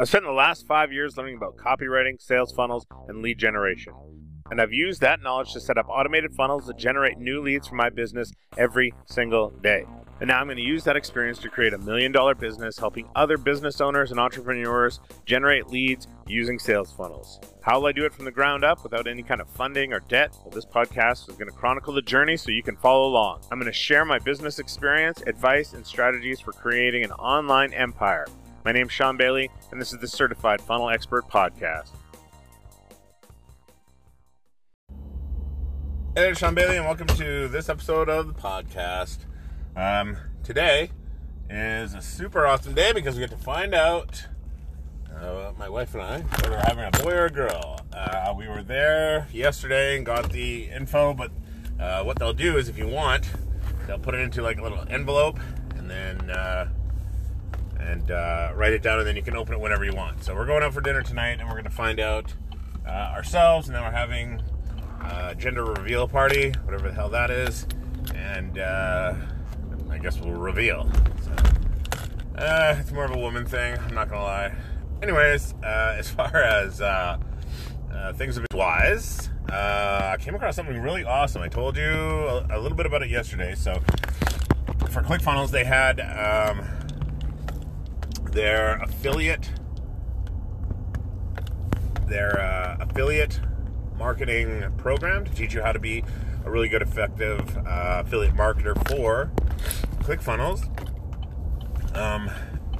I've spent the last five years learning about copywriting, sales funnels, and lead generation. And I've used that knowledge to set up automated funnels that generate new leads for my business every single day. And now I'm going to use that experience to create a million dollar business helping other business owners and entrepreneurs generate leads using sales funnels. How will I do it from the ground up without any kind of funding or debt? Well, this podcast is going to chronicle the journey so you can follow along. I'm going to share my business experience, advice, and strategies for creating an online empire. My name's Shawn Bayley, and this is the Certified Funnel Expert Podcast. Hey, Shawn Bayley, and welcome to this episode of the podcast. Um, today is a super awesome day because we get to find out uh, my wife and I whether we're having a boy or a girl. Uh, we were there yesterday and got the info, but uh, what they'll do is if you want, they'll put it into like a little envelope and then uh, and uh, write it down, and then you can open it whenever you want. So we're going out for dinner tonight, and we're going to find out uh, ourselves, and then we're having a gender reveal party, whatever the hell that is, and uh, I guess we'll reveal. So, uh, it's more of a woman thing. I'm not gonna lie. Anyways, uh, as far as uh, things of wise, I came across something really awesome. I told you a, a, little bit about it yesterday. So for ClickFunnels, they had. Um, their affiliate their uh, affiliate marketing program to teach you how to be a really good effective uh, affiliate marketer for ClickFunnels. Um,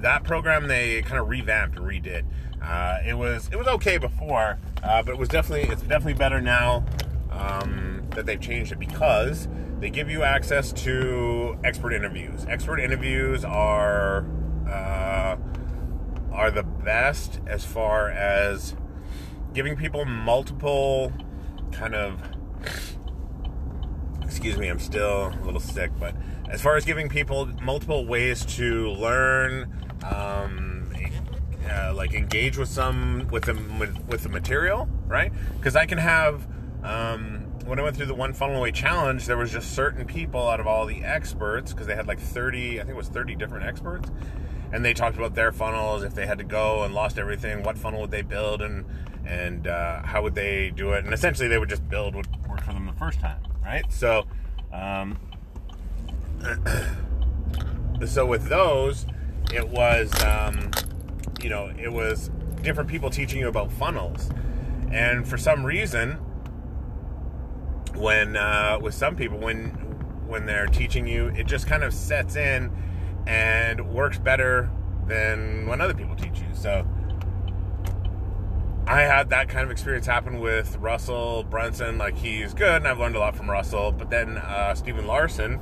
that program they kind of revamped and redid. Uh, it was it was okay before, uh, but it was definitely it's definitely better now um, that they've changed it because they give you access to expert interviews. Expert interviews are uh, are the best as far as giving people multiple kind of excuse me i'm still a little sick but as far as giving people multiple ways to learn um, uh, like engage with some with the with the material right? Because i can have um, when I went through the one funnel away challenge, there was just certain people out of all the experts because they had like 30, I think it was 30 different experts and they talked about their funnels if they had to go and lost everything what funnel would they build and and uh, how would they do it? And essentially they would just build what worked for them the first time right? So um, so with those it was um, you know it was different people teaching you about funnels. And for some reason when uh, with some people when when they're teaching you it just kind of sets in and works better than when other people teach you. So I had that kind of experience happen with Russell Brunson. Like he's good, and I've learned a lot from Russell. But then uh, Stephen Larsen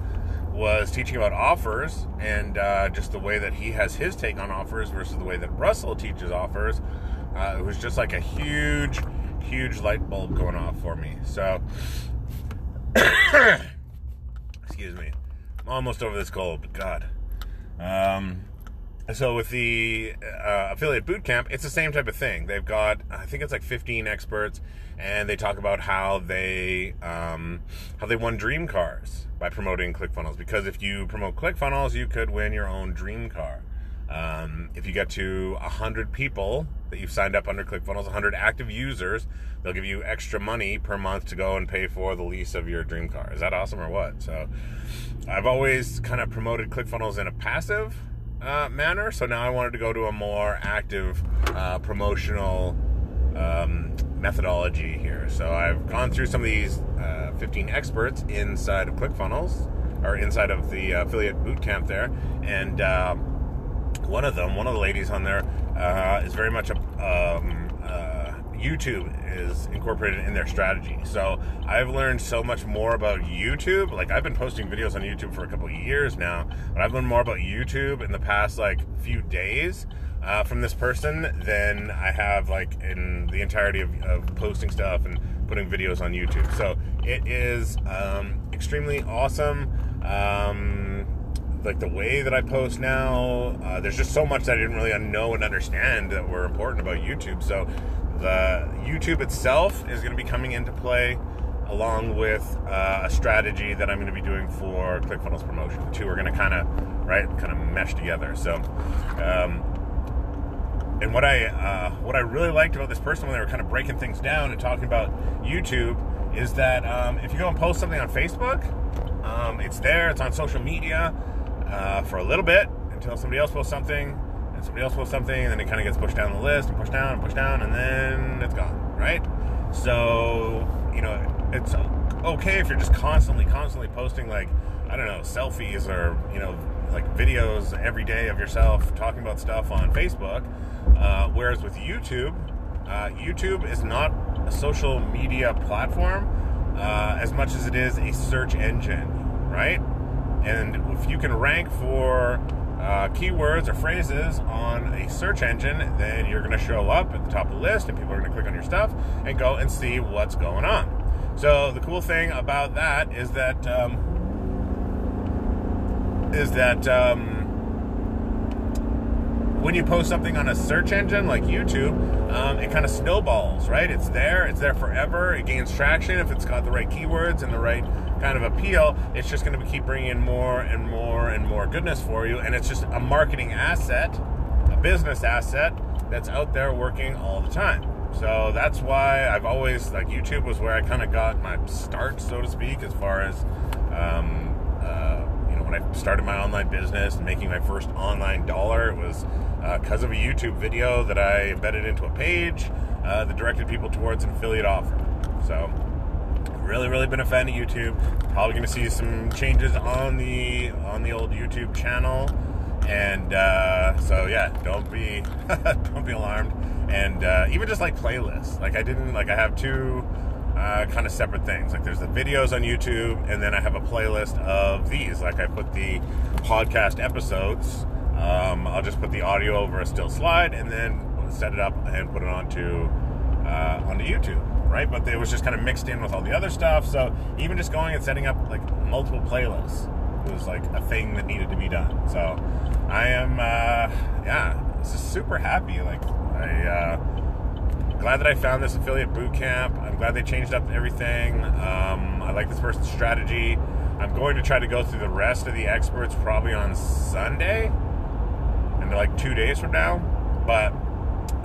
was teaching about offers and uh, just the way that he has his take on offers versus the way that Russell teaches offers. Uh, it was just like a huge, huge light bulb going off for me. So, excuse me, I'm almost over this cold, but God. Um, so with the uh, affiliate bootcamp, it's the same type of thing. They've got, I think it's like 15 experts, and they talk about how they um, how they won dream cars by promoting ClickFunnels. Because if you promote ClickFunnels, you could win your own dream car. Um, if you get to 100 people that you've signed up under ClickFunnels, 100 active users, they'll give you extra money per month to go and pay for the lease of your dream car. Is that awesome or what? So I've always kind of promoted ClickFunnels in a passive uh, manner, so now I wanted to go to a more active uh, promotional um, methodology here. So I've gone through some of these uh, 15 experts inside of ClickFunnels or inside of the affiliate bootcamp there, and um, one of them, one of the ladies on there, uh, is very much a um, uh, YouTube is incorporated in their strategy. So I've learned so much more about YouTube. Like I've been posting videos on YouTube for a couple years now, but I've learned more about YouTube in the past like few days. Uh, from this person than I have like in the entirety of, of posting stuff and putting videos on YouTube. So it is um, extremely awesome. Um, like the way that I post now. Uh, there's just so much that I didn't really know and understand that were important about YouTube. So the YouTube itself is going to be coming into play along with uh, a strategy that I'm going to be doing for ClickFunnels promotion. The two are going to kind of right kind of mesh together. So. Um, and what I uh, what I really liked about this person when they were kind of breaking things down and talking about YouTube is that um, if you go and post something on Facebook, um, it's there, it's on social media uh, for a little bit until somebody else posts something, and somebody else posts something, and then it kind of gets pushed down the list and pushed down and pushed down, and then it's gone, right? So you know, it's okay if you're just constantly, constantly posting like I don't know selfies or you know like videos every day of yourself talking about stuff on Facebook. Uh, whereas with YouTube, uh, YouTube is not a social media platform uh, as much as it is a search engine, right? And if you can rank for uh, keywords or phrases on a search engine, then you're going to show up at the top of the list and people are going to click on your stuff and go and see what's going on. So the cool thing about that is that um, is that um, when you post something on a search engine like YouTube, um, it kind of snowballs, right? It's there, it's there forever. It gains traction if it's got the right keywords and the right kind of appeal. It's just going to keep bringing in more and more and more goodness for you, and it's just a marketing asset, a business asset that's out there working all the time. So that's why I've always like YouTube was where I kind of got my start, so to speak, as far as um, when I started my online business and making my first online dollar. It was because uh, of a YouTube video that I embedded into a page uh, that directed people towards an affiliate offer. So, really, really been a fan of YouTube. Probably going to see some changes on the on the old YouTube channel, and uh, so yeah, don't be don't be alarmed. And uh, even just like playlists, like I didn't like I have two. Uh, kind of separate things. Like there's the videos on YouTube, and then I have a playlist of these. Like I put the podcast episodes um, I'll just put the audio over a still slide and then set it up and put it onto uh, onto YouTube, right? But it was just kind of mixed in with all the other stuff. So even just going and setting up like multiple playlists was like a thing that needed to be done. So I am, uh, yeah, super happy. Like I. Uh, glad that I found this affiliate boot camp. I'm glad they changed up everything. Um, I like this person's strategy. I'm going to try to go through the rest of the experts probably on Sunday And like two days from now. But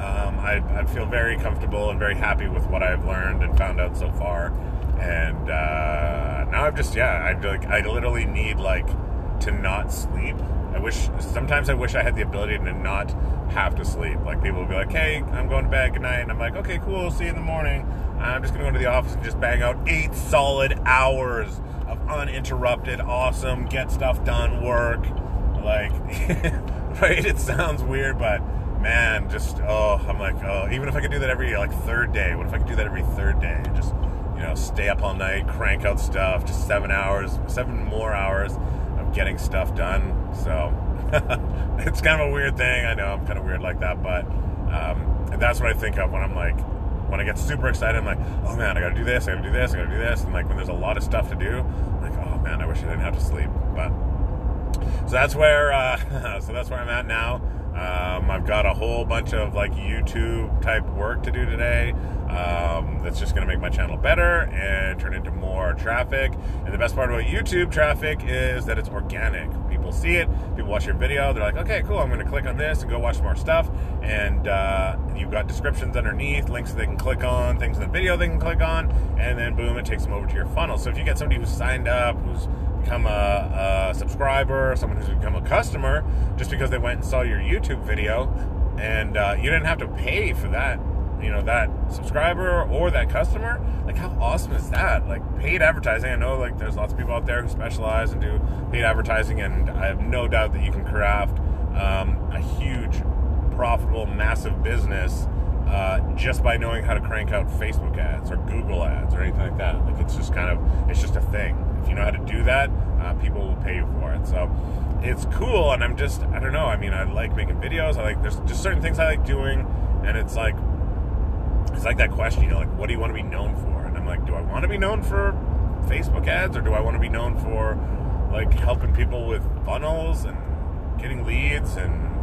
um, I, I, feel very comfortable and very happy with what I've learned and found out so far. And uh, now I'm just yeah, I like I literally need like to not sleep. I wish sometimes I wish I had the ability to not have to sleep. Like people would be like, "Hey, I'm going to bed. Good night," and I'm like, "Okay, cool. See you in the morning." I'm just gonna go to the office and just bang out eight solid hours of uninterrupted, awesome, get stuff done work. Like right? It sounds weird, but man, just oh, I'm like, oh, even if I could do that every like third day, what if I could do that every third day? Just you know, stay up all night, crank out stuff, just seven hours, seven more hours getting stuff done. So it's kind of a weird thing. I know I'm kind of weird like that, but um, that's what I think of when I'm like, when I get super excited, I'm like, oh man, I gotta do this, I gotta do this, I gotta do this, and like when there's a lot of stuff to do, I'm like, oh man, I wish I didn't have to sleep, but so that's where uh, so that's where I'm at now. Um, I've got a whole bunch of like YouTube type work to do today. Um, that's just going to make my channel better and turn into more traffic. And the best part about YouTube traffic is that it's organic. People see it, people watch your video, they're like, okay, cool, I'm going to click on this and go watch more stuff. And uh, you've got descriptions underneath, links they can click on, things in the video they can click on, and then boom, it takes them over to your funnel. So if you get somebody who's signed up, who's become a, a subscriber, someone who's become a customer, just because they went and saw your YouTube video, and uh, you didn't have to pay for that, you know, that subscriber or that customer. Like, how awesome is that? Like, paid advertising. I know, like, there's lots of people out there who specialize and do paid advertising, and I have no doubt that you can craft um, a huge, profitable, massive business uh, just by knowing how to crank out Facebook ads or Google ads or anything like that. Like it's just kind of it's just a thing. If you know how to do that, uh, people will pay you for it. So it's cool, and I'm just I don't know. I mean, I like making videos. I like there's just certain things I like doing, and it's like it's like that question, you know, like what do you want to be known for? And I'm like, do I want to be known for Facebook ads or do I want to be known for like helping people with funnels and getting leads and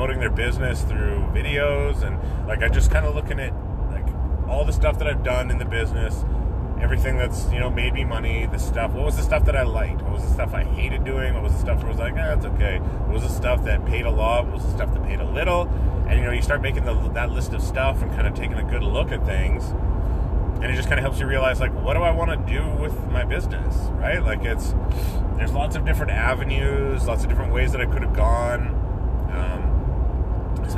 promoting their business through videos and like I just kind of looking at like all the stuff that I've done in the business everything that's you know made me money. The stuff. What was the stuff that I liked? What was the stuff I hated doing? What was the stuff that was like, eh, it's okay? What was the stuff that paid a lot? What was the stuff that paid a little? And you know, you start making the, that list of stuff and kind of taking a good look at things, and it just kind of helps you realize like, what do I want to do with my business? Right? Like it's there's lots of different avenues, lots of different ways that I could have gone.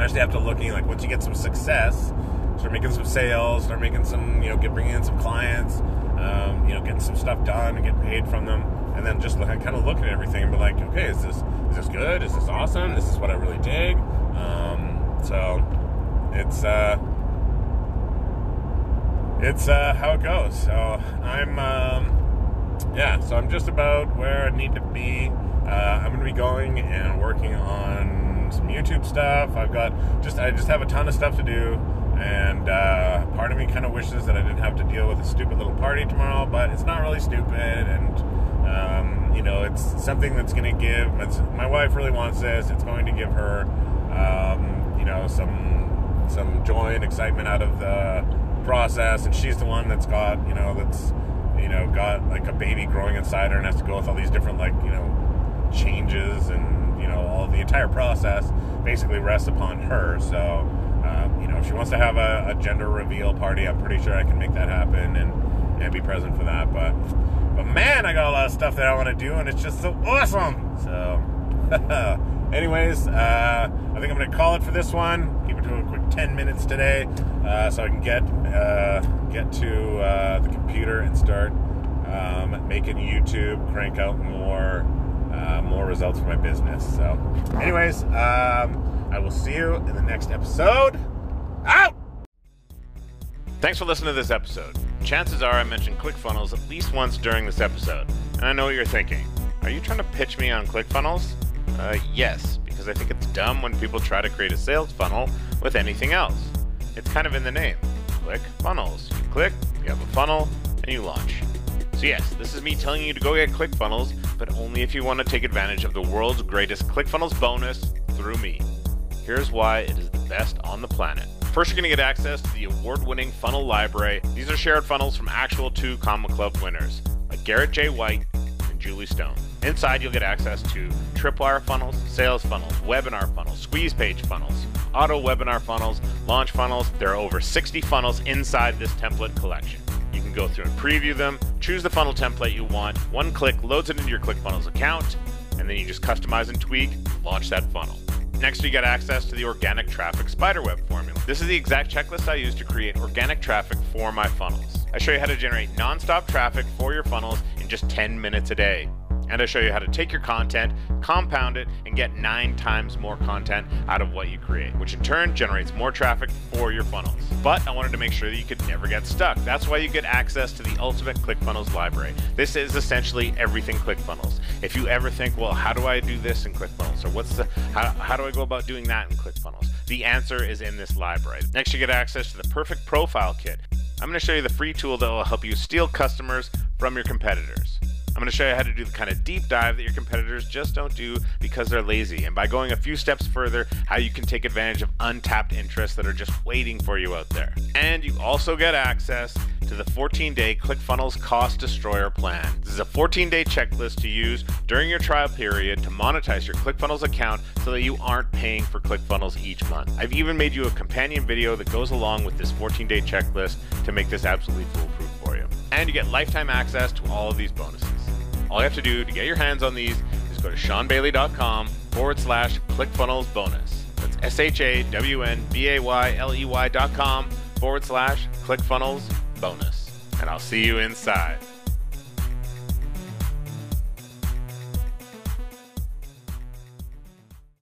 Especially after looking like once you get some success start making some sales, start making some, you know, get bringing in some clients, um, you know, getting some stuff done and getting paid from them, and then just look, kind of look at everything and be like, okay, is this is this good? Is this awesome? This is what I really dig. Um, so it's uh, it's uh, how it goes. So I'm um, yeah, so I'm just about where I need to be. Uh, I'm going to be going and working on some YouTube stuff. I've got just I just have a ton of stuff to do. And uh, part of me kind of wishes that I didn't have to deal with a stupid little party tomorrow, but it's not really stupid. And, um, you know, it's something that's going to give, my wife really wants this. It's going to give her, um, you know, some, some joy and excitement out of the process. And she's the one that's got, you know, that's, you know, got like a baby growing inside her and has to go with all these different, like, you know, changes and, know, all the entire process basically rests upon her. So, you know, if she wants to have a, a, gender reveal party, I'm pretty sure I can make that happen and, and be present for that. But, but man, I got a lot of stuff that I want to do, and it's just so awesome. So, anyways, uh, I think I'm going to call it for this one. Keep it to a quick 10 minutes today, uh, so I can get uh, get to uh, the computer and start um, making YouTube, crank out more uh, more results for my business. So, anyways. Um, I will see you in the next episode. Out! Thanks for listening to this episode. Chances are I mentioned ClickFunnels at least once during this episode, and I know what you're thinking. Are you trying to pitch me on ClickFunnels? Uh, yes, because I think it's dumb when people try to create a sales funnel with anything else. It's kind of in the name. ClickFunnels. You click, you have a funnel, and you launch. So yes, this is me telling you to go get ClickFunnels, but only if you want to take advantage of the world's greatest ClickFunnels bonus through me. Here's why it is the best on the planet. First, you're going to get access to the award winning funnel library. These are shared funnels from actual two Comma Club winners, like Garrett J. White and Julie Stoian. Inside, you'll get access to tripwire funnels, sales funnels, webinar funnels, squeeze page funnels, auto webinar funnels, launch funnels. There are over 60 funnels inside this template collection. You can go through and preview them, choose the funnel template you want. One click loads it into your ClickFunnels account, and then you just customize and tweak, launch that funnel. Next, you get access to the organic traffic spiderweb formula. This is the exact checklist I use to create organic traffic for my funnels. I show you how to generate nonstop traffic for your funnels in just 10 minutes a day and I show you how to take your content, compound it, and get nine times more content out of what you create, which in turn generates more traffic for your funnels. But I wanted to make sure that you could never get stuck. That's why you get access to the ultimate ClickFunnels library. This is essentially everything ClickFunnels. If you ever think, well, how do I do this in ClickFunnels? Or what's the how, how do I go about doing that in ClickFunnels? The answer is in this library. Next, you get access to the perfect profile kit. I'm going to show you the free tool that will help you steal customers from your competitors. I'm going to show you how to do the kind of deep dive that your competitors just don't do because they're lazy, and by going a few steps further, how you can take advantage of untapped interests that are just waiting for you out there. And you also get access to the 14 day ClickFunnels Cost Destroyer plan. This is a 14 day checklist to use during your trial period to monetize your ClickFunnels account so that you aren't paying for ClickFunnels each month. I've even made you a companion video that goes along with this 14 day checklist to make this absolutely foolproof for you. And you get lifetime access to all of these bonuses. All you have to do to get your hands on these is go to shawnbayley.com forward slash ClickFunnels bonus. That's S H A W N B A Y L E Y dot com forward slash ClickFunnels bonus. And I'll see you inside.